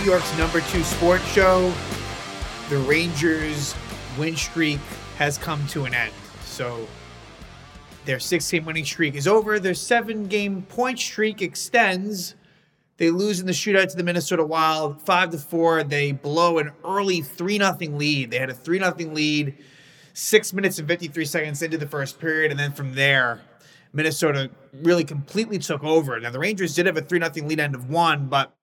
New York's number two sports show. The Rangers' win streak has come to an end. So their six game winning streak is over. Their seven game point streak extends. They lose in the shootout to the Minnesota Wild, five to four. They blow an early three nothing lead. They had a three nothing lead, six minutes and fifty three seconds into the first period, and then from there, Minnesota really completely took over. Now the Rangers did have a three nothing lead end of one, but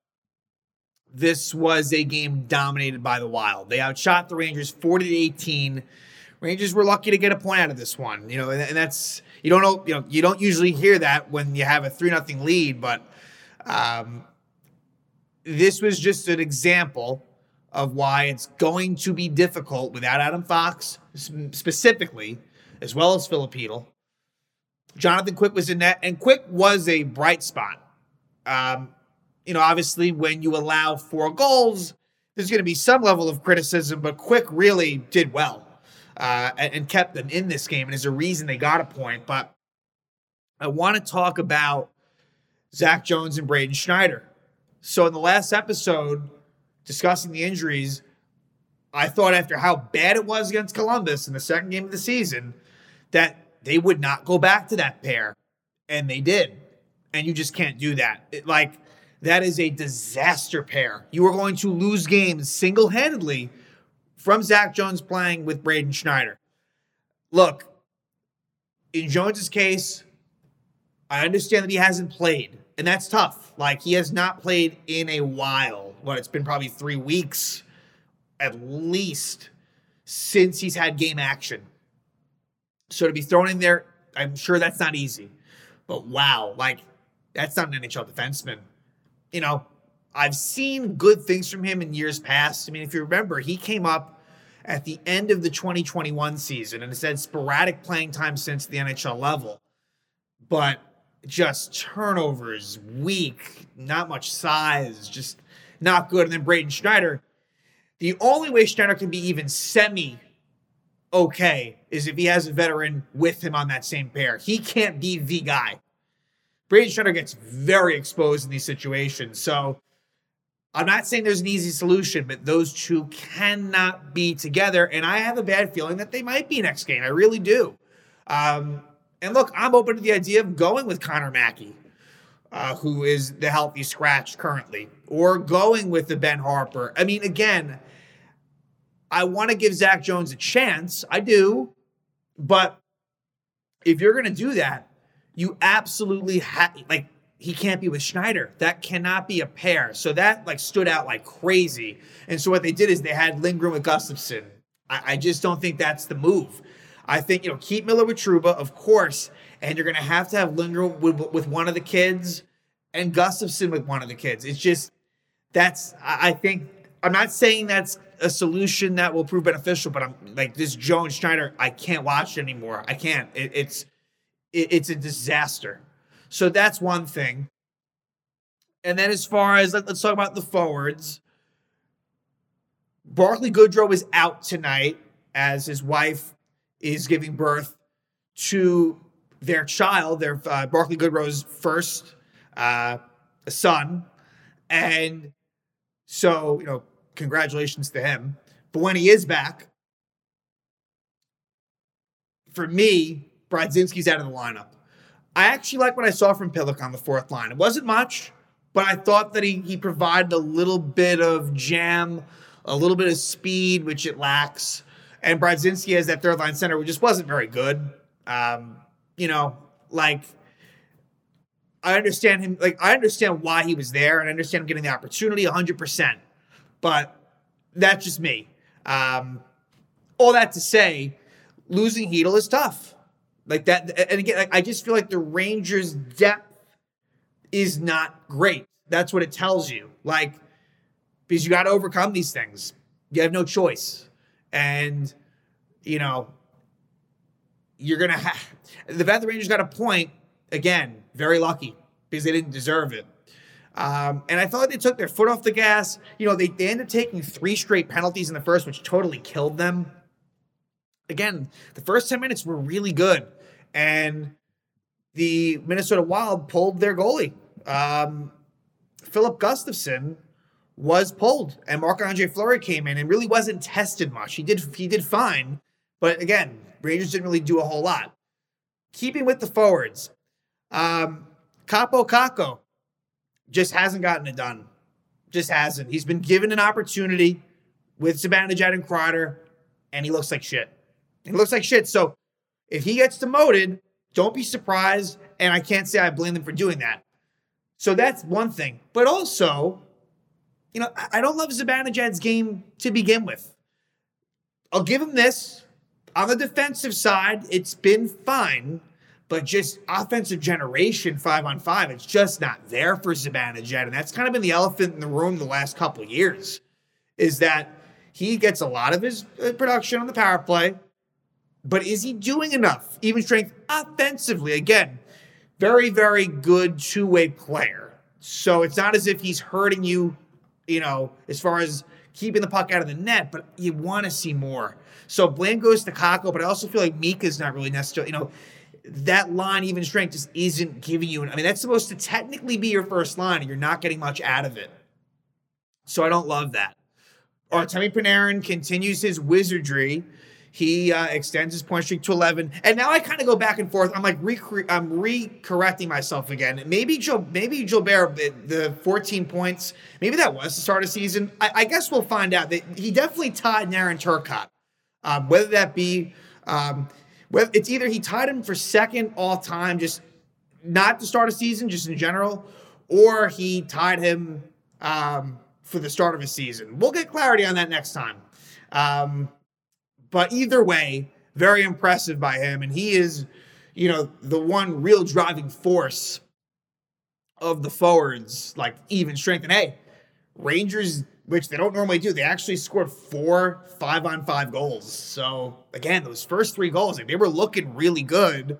this was a game dominated by the Wild. They outshot the Rangers 40 to 18. Rangers were lucky to get a point out of this one, you know, and, that's you don't know, you know, you don't usually hear that when you have a three nothing lead, but um, this was just an example of why it's going to be difficult without Adam Fox specifically, as well as Filipino. Jonathan Quick was in net, and Quick was a bright spot. Um, you know, obviously, when you allow four goals, there's going to be some level of criticism, but Quick really did well uh, and, and kept them in this game, and is a reason they got a point. But I want to talk about Zach Jones and Braden Schneider. So, in the last episode, discussing the injuries, I thought after how bad it was against Columbus in the second game of the season that they would not go back to that pair. And they did. And you just can't do that. It, like, that is a disaster pair. You are going to lose games single handedly from Zach Jones playing with Braden Schneider. Look, in Jones's case, I understand that he hasn't played, and that's tough. Like he has not played in a while. Well, it's been probably three weeks at least since he's had game action. So to be thrown in there, I'm sure that's not easy. But wow, like that's not an NHL defenseman you know, I've seen good things from him in years past. I mean, if you remember, he came up at the end of the 2021 season and has had sporadic playing time since the NHL level, but just turnovers, weak, not much size, just not good. And then Braden Schneider, the only way Schneider can be even semi okay is if he has a veteran with him on that same pair. He can't be the guy. Braden Schneider gets very exposed in these situations. So I'm not saying there's an easy solution, but those two cannot be together. And I have a bad feeling that they might be next game. I really do. Um, and look, I'm open to the idea of going with Connor Mackey, uh, who is the healthy scratch currently, or going with the Ben Harpur. I mean, again, I want to give Zach Jones a chance. I do. But if you're going to do that, you absolutely have like he can't be with Schneider. That cannot be a pair. So that like stood out like crazy. And so what they did is they had Lindgren with Gustafsson. I, I just don't think that's the move. I think you know keep Miller with Trouba, of course, and you're gonna have to have Lindgren with, with one of the kids and Gustafsson with one of the kids. It's just that's I, I think I'm not saying that's a solution that will prove beneficial, but I'm like this Jones Schneider. I can't watch anymore. I can't. It, it's it, it's a disaster. So that's one thing. And then as far as let, us talk about the forwards, Barclay Goodrow is out tonight as his wife is giving birth to their child, their uh, Barclay Goodrow's first uh, son, and so you know, congratulations to him. But when he is back, for me, Brodzinski's out of the lineup. I actually like what I saw from Pitlick on the fourth line. It wasn't much, but I thought that he he provided a little bit of jam, a little bit of speed, which it lacks. And Brodzinski as that third line center, which just wasn't very good. Um, you know, like I understand him, like I understand why he was there, and I understand him getting the opportunity 100%. But that's just me. Um, all that to say, losing Chytil is tough. Like that, and again, like, I just feel like the Rangers' depth is not great. That's what it tells you. Like, because you got to overcome these things. You have no choice. And, you know, you're to have the the Rangers got a point, again, very lucky because they didn't deserve it. Um, and I felt like they took their foot off the gas. You know, they, they ended up taking three straight penalties in the first, which totally killed them. Again, the first 10 minutes were really good and the Minnesota Wild pulled their goalie. Um, Filip Gustavsson was pulled, and Marc Andre Fleury came in and really wasn't tested much. He did he did fine, but again, Rangers didn't really do a whole lot. Keeping with the forwards, um, Kaapo Kakko just hasn't gotten it done. Just hasn't. He's been given an opportunity with Zibanejad and Kreider, and he looks like shit. He looks like shit. So if he gets demoted, don't be surprised. And I can't say I blame them for doing that. So that's one thing. But also, you know, I don't love Zibanejad's game to begin with. I'll give him this. On the defensive side, it's been fine, but just offensive generation five on five, it's just not there for Zibanejad. And that's kind of been the elephant in the room the last couple years, is that he gets a lot of his uh, production on the power play, but is he doing enough? Even strength offensively. Again, very, very good two way player. So it's not as if he's hurting you, you know, as far as keeping the puck out of the net, but you want to see more. So blame goes to Kakko, but I also feel like Mika's not really necessarily, you know, that line, even strength, just isn't giving you. I mean, that's supposed to technically be your first line, and you're not getting much out of it. So I don't love that. Artemi Panarin continues his wizardry. He uh, extends his point streak to 11, and now I kind of go back and forth. I'm like, recre- I'm re-correcting myself again. Maybe Joe, maybe Gilbert, the 14 points, maybe that was the start of season. I, I guess we'll find out. That he definitely tied Darren Turcotte. Um, whether that be, um, whether it's either he tied him for second all time, just not the start of season, just in general, or he tied him. Um, for the start of a season. We'll get clarity on that next time. Um, but either way, very impressive by him. And he is, you know, the one real driving force of the forwards, like even strength. And hey, Rangers, which they don't normally do, they actually scored four five on five goals. So again, those first three goals, like they were looking really good.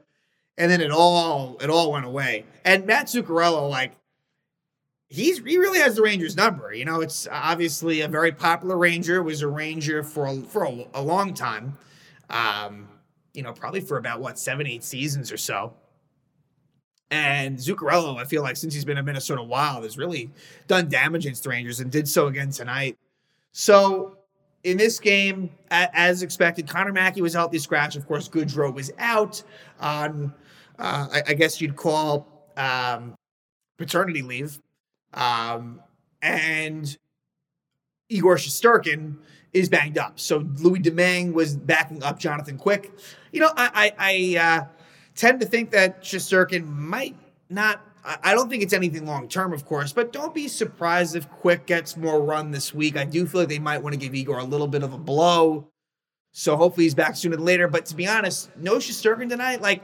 And then it all it all went away. And Matt Zuccarello, like he's he really has the Rangers number. You know, it's obviously a very popular Ranger. Was a Ranger for a, for a, a long time. Um, you know, probably for about what seven, eight seasons or so. And Zuccarello, I feel like since he's been a Minnesota Wild, has really done damage against the Rangers and did so again tonight. So in this game, as expected, Connor Mackey was healthy scratch. Of course, Goodrow was out on, uh, I, I, guess you'd call um, paternity leave. Um, and Igor Shesterkin is banged up. So Louis Domingue was backing up Jonathan Quick. You know, I I, I uh, tend to think that Shesterkin might not. I don't think it's anything long term, of course, but don't be surprised if Quick gets more run this week. I do feel like they might want to give Igor a little bit of a blow. So hopefully he's back sooner than later. But to be honest, no Shesterkin tonight. Like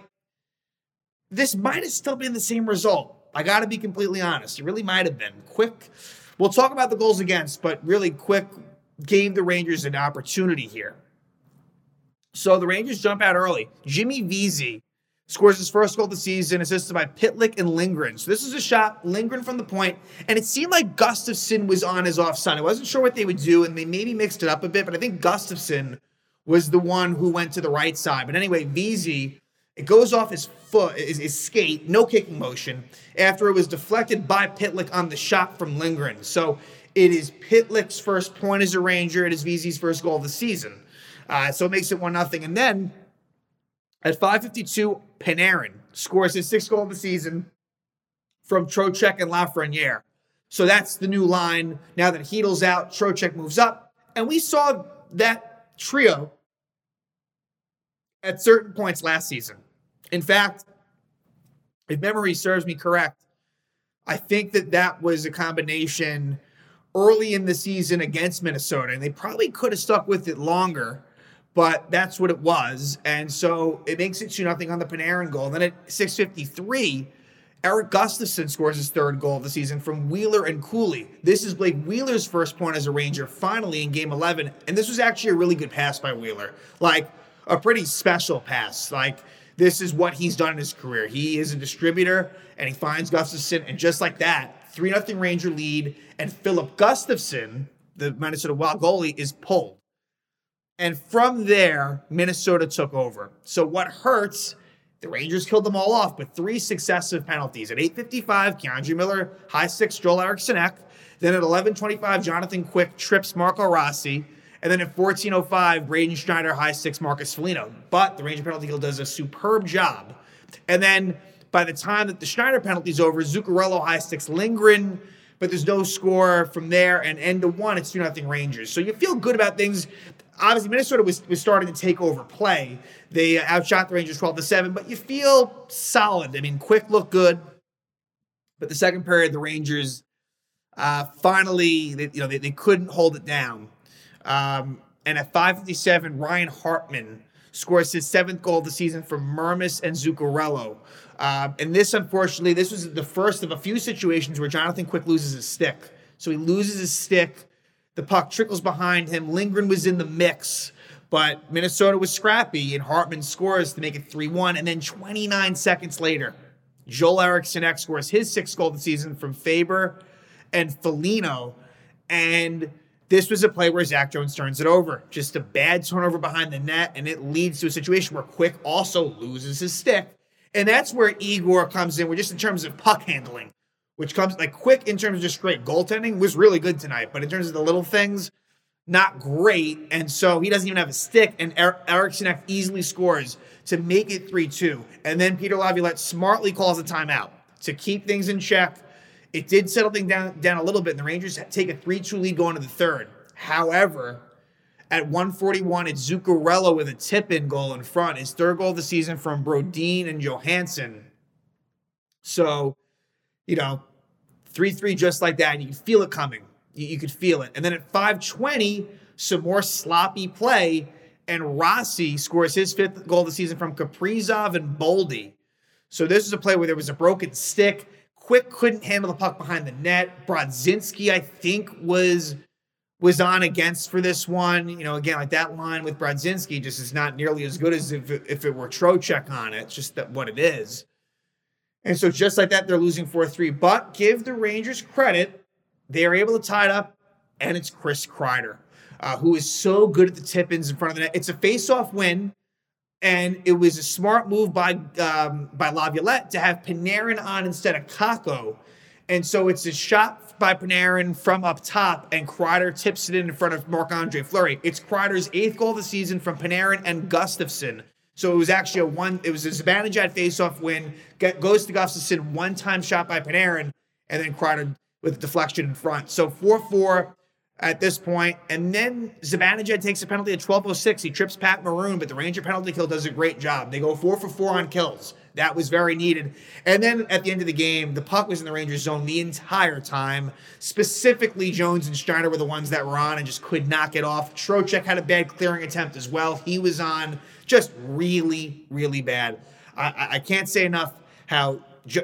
this might have still been the same result. I got to be completely honest. It really might have been. Quick, we'll talk about the goals against, but really quick gave the Rangers an opportunity here. So the Rangers jump out early. Jimmy Vesey scores his first goal of the season, assisted by Pitlick and Lindgren. So this is a shot, Lindgren from the point, and it seemed like Gustafsson was on his offside. I wasn't sure what they would do, and they maybe mixed it up a bit, but I think Gustafsson was the one who went to the right side. But anyway, Vesey it goes off his foot, his, his, skate, no kicking motion, after it was deflected by Pitlick on the shot from Lindgren. So it is Pitlick's first point as a Ranger. It is Vesey's first goal of the season. Uh, so it makes it 1 0. And then at 5.52, Panarin scores his sixth goal of the season from Trocheck and Lafreniere. So that's the new line. Now that Chytil's out, Trocheck moves up. And we saw that trio at certain points last season. In fact, if memory serves me correct, I think that that was a combination early in the season against Minnesota, and they probably could have stuck with it longer, but that's what it was. And so it makes it 2 nothing on the Panarin goal. Then at 653, Erik Gustafsson scores his third goal of the season from Wheeler and Cooley. This is Blake Wheeler's first point as a Ranger finally in game 11. And this was actually a really good pass by Wheeler. Like a pretty special pass. Like, this is what he's done in his career. He is a distributor and he finds Gustafsson, and just like that, 3 0 Ranger lead, and Filip Gustavsson, the Minnesota Wild goalie, is pulled. And from there, Minnesota took over. So what hurts, The Rangers killed them all off, but three successive penalties. At 8.55, K'Andre Miller, high sticks, Joel Eriksson Ek. Then at 11.25, Jonathan Quick trips Marco Rossi. And then at 14.05, Braden Schneider, high sticks, Marcus Foligno. But the Ranger penalty kill does a superb job. And then by the time that the Schneider penalty's over, Zuccarello, high sticks, Lindgren, but there's no score from there. And end to one, it's 2 nothing Rangers. So you feel good about things. Obviously, Minnesota was, was starting to take over play. They outshot the Rangers 12 to 7, but you feel solid. I mean, quick look good. But the second period, the Rangers uh, finally, they, you know, they, they couldn't hold it down. Um, and at 5:57, Ryan Hartman scores his seventh goal of the season for Mermis and Zuccarello. Uh, and this, unfortunately, this was the first of a few situations where Jonathan Quick loses his stick. So he loses his stick. The puck trickles behind him. Lindgren was in the mix, but Minnesota was scrappy, and Hartman scores to make it 3 1. And then 29 seconds later, Joel Eriksson Ek scores his sixth goal of the season from Faber and Foligno. And this was a play where Zach Jones turns it over. Just a bad turnover behind the net, and it leads to a situation where Quick also loses his stick. And that's where Igor comes in, We're just in terms of puck handling, which comes like Quick in terms of just straight goaltending was really good tonight. But in terms of the little things, not great. And so he doesn't even have a stick, and er- Eriksson easily scores to make it 3 2. And then Peter Laviolette smartly calls a timeout to keep things in check it did settle things down, down a little bit, and the Rangers take a 3 2 lead going to the third. However, at 141, it's Zuccarello with a tip in goal in front. His third goal of the season from Brodin and Johansson. So, you know, 3 3 just like that. And you could feel it coming. You, you could feel it. And then at 520, some more sloppy play. And Rossi scores his fifth goal of the season from Kaprizov and Boldy. So this is a play where there was a broken stick. Quick couldn't handle the puck behind the net. Brodzinski, I think, was was on against for this one. You know, again, like that line with Brodzinski just is not nearly as good as if it, if it were Trocheck on it. It's just that what it is. And so just like that, they're losing 4-3. But give the Rangers credit. They are able to tie it up, and it's Chris Kreider, uh, who is so good at the tip-ins in front of the net. It's a face-off win and it was a smart move by um, by Laviolette to have Panarin on instead of Kakko. And so it's a shot by Panarin from up top, and Kreider tips it in in front of Marc Andre Fleury. It's Kreider's eighth goal of the season from Panarin and Gustafsson. So it was actually a one. It was a Zibanejad faceoff win. Get, goes to Gustafsson, one time shot by Panarin, and then Kreider with deflection in front. So four four at this point. And then Zibanejad takes a penalty at 12.06. He trips Pat Maroon, but the Ranger penalty kill does a great job. They go four for four on kills. That was very needed. And then at the end of the game, the puck was in the Rangers zone the entire time. Specifically, Jones and Schneider were the ones that were on and just could not get off. Trocheck had a bad clearing attempt as well. He was on just really, really bad. I, I can't say enough how,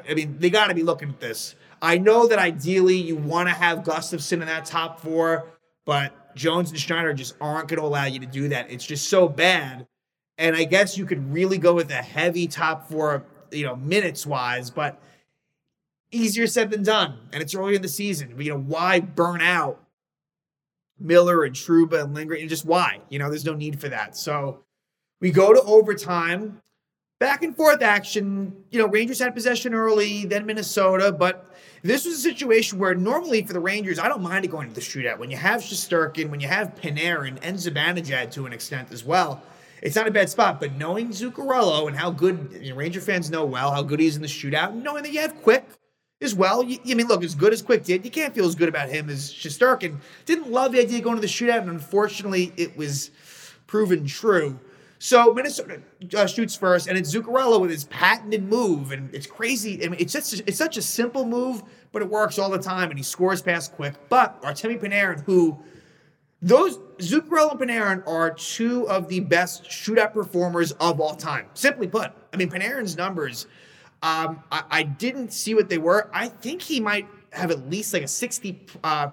I mean, they got to be looking at this I know that ideally you want to have Gustafsson in that top four, but Jones and Schneider just aren't going to allow you to do that. It's just so bad. And I guess you could really go with a heavy top four, you know, minutes wise, but easier said than done. And it's early in the season. You know, why burn out Miller and Trouba and Lindgren? And Just why? You know, there's no need for that. So we go to overtime back and forth action. You know, Rangers had possession early, then Minnesota, but this was a situation where normally for the Rangers, I don't mind it going to the shootout. When you have Shesterkin, when you have Panarin and Zibanejad to an extent as well, it's not a bad spot. But knowing Zuccarello and how good you know, Ranger fans know well how good he is in the shootout, knowing that you have Quick as well. You, mean, look, as good as Quick did, you can't feel as good about him as Shesterkin. Didn't love the idea of going to the shootout, and unfortunately, it was proven true. So Minnesota uh, shoots first, and it's Zuccarello with his patented move, and it's crazy. I mean, it's just it's such a simple move, but it works all the time, and he scores past quick. But Artemi Panarin, who those Zuccarello and Panarin are two of the best shootout performers of all time. Simply put, I mean Panarin's numbers. Um, I, I, didn't see what they were. I think he might have at least like a 60 uh,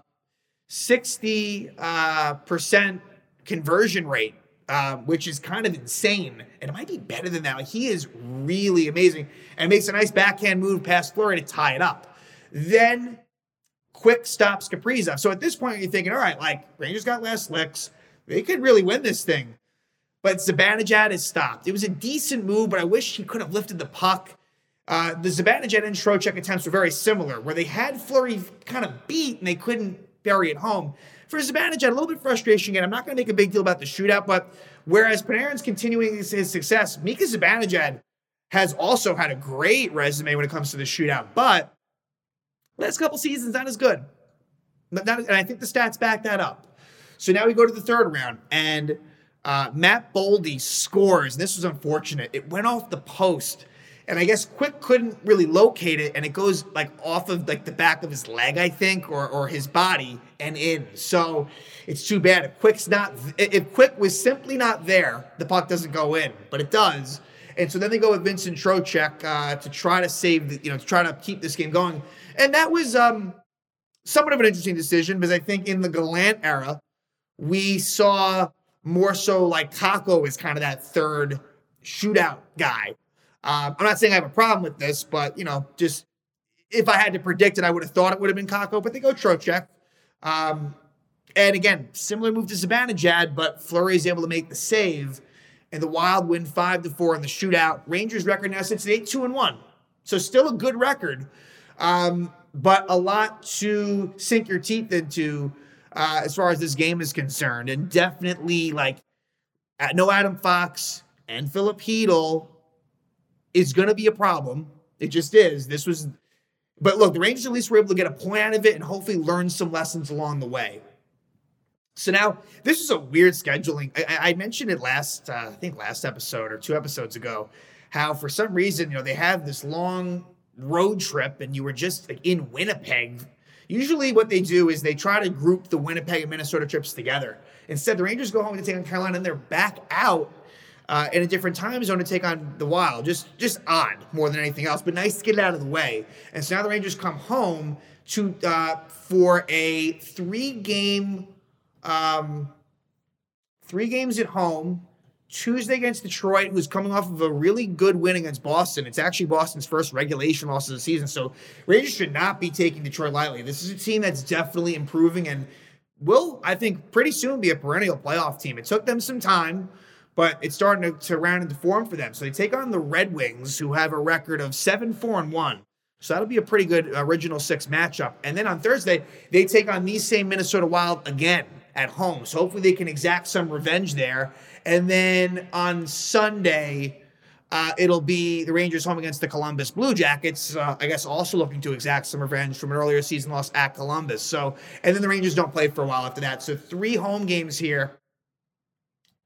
60 uh, percent conversion rate um, which is kind of insane. And it might be better than that. Like, he is really amazing and makes a nice backhand move past Fleury to tie it up. Then quick stops Kaprizov. So at this point, you're thinking, all right, like Rangers got last licks. They could really win this thing. but Zibanejad is stopped. It was a decent move, but I wish he could have lifted the puck. Uh, the Zibanejad and Trocheck attempts were very similar, where they had Fleury kind of beat and they couldn't bury it home. For Zibanejad, a little bit frustration again. I'm not going to make a big deal about the shootout, but whereas Panarin's continuing his, success, Mika Zibanejad has also had a great resume when it comes to the shootout, but last couple seasons not as good. Not, and I think the stats back that up. So now we go to the third round, and uh, Matt Boldy scores. And this was unfortunate. It went off the post and I guess Quick couldn't really locate it, and it goes like off of like the back of his leg, I think, or or his body and in. So it's too bad. If Quick's not, if Quick was simply not there, the puck doesn't go in, but it does. And so then they go with Vincent Trocheck uh, to try to save, the, you know, to try to keep this game going. And that was um, somewhat of an interesting decision because I think in the Gallant era, we saw more so like Kakko is kind of that third shootout guy um, I'm not saying I have a problem with this, but you know, just if I had to predict it, I would have thought it would have been Kakko, but they go Trocheck. Um, and again, similar move to Zibanejad, but Fleury is able to make the save, and the Wild win five to four in the shootout. Rangers record now sits at eight two and one, so still a good record, um, but a lot to sink your teeth into uh, as far as this game is concerned, and definitely like no Adam Fox and Filip Chytil is going to be a problem. It just is. This was, but look, the Rangers at least were able to get a point out of it and hopefully learn some lessons along the way. So now this is a weird scheduling. I, I mentioned it last, uh, I think last episode or two episodes ago, how for some reason you know they have this long road trip and you were just like in Winnipeg. Usually, what they do is they try to group the Winnipeg and Minnesota trips together. Instead, the Rangers go home to take on Carolina and they're back out uh, in a different time zone to take on the Wild. Just just odd more than anything else, but nice to get it out of the way. And so now the Rangers come home to uh, for a three game, um, three games at home. Tuesday against Detroit, who's coming off of a really good win against Boston. It's actually Boston's first regulation loss of the season. So Rangers should not be taking Detroit lightly. This is a team that's definitely improving and will, I think, pretty soon be a perennial playoff team. It took them some time but it's starting to, to round into form for them. So they take on the Red Wings, who have a record of seven, four, and one. So that'll be a pretty good original six matchup. And then on Thursday, they take on these same Minnesota Wild again at home. So hopefully they can exact some revenge there. And then on Sunday, uh, it'll be the Rangers home against the Columbus Blue Jackets. Uh, I guess also looking to exact some revenge from an earlier season loss at Columbus. So, and then the Rangers don't play for a while after that. So three home games here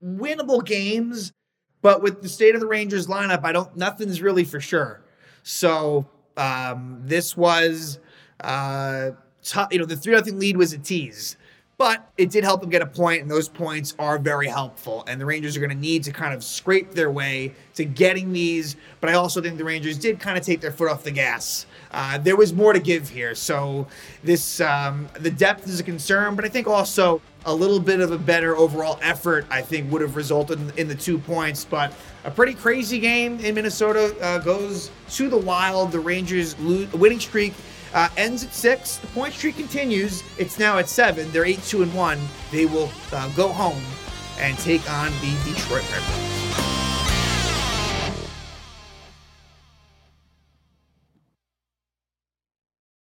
winnable games, but with the state of the Rangers lineup, I don't. Nothing's really for sure. So um, this was, uh, t- you know, the three nothing lead was a tease. But it did help them get a point, and those points are very helpful. And the Rangers are going to need to kind of scrape their way to getting these. But I also think the Rangers did kind of take their foot off the gas. Uh, there was more to give here, so this um, the depth is a concern. But I think also a little bit of a better overall effort, I think, would have resulted in, in the two points. But a pretty crazy game in Minnesota uh, goes to the Wild. The Rangers lose, winning streak uh, ends at six. The point streak continues. It's now at seven. They're eight, two, and one. They will uh, go home and take on the Detroit Red Wings.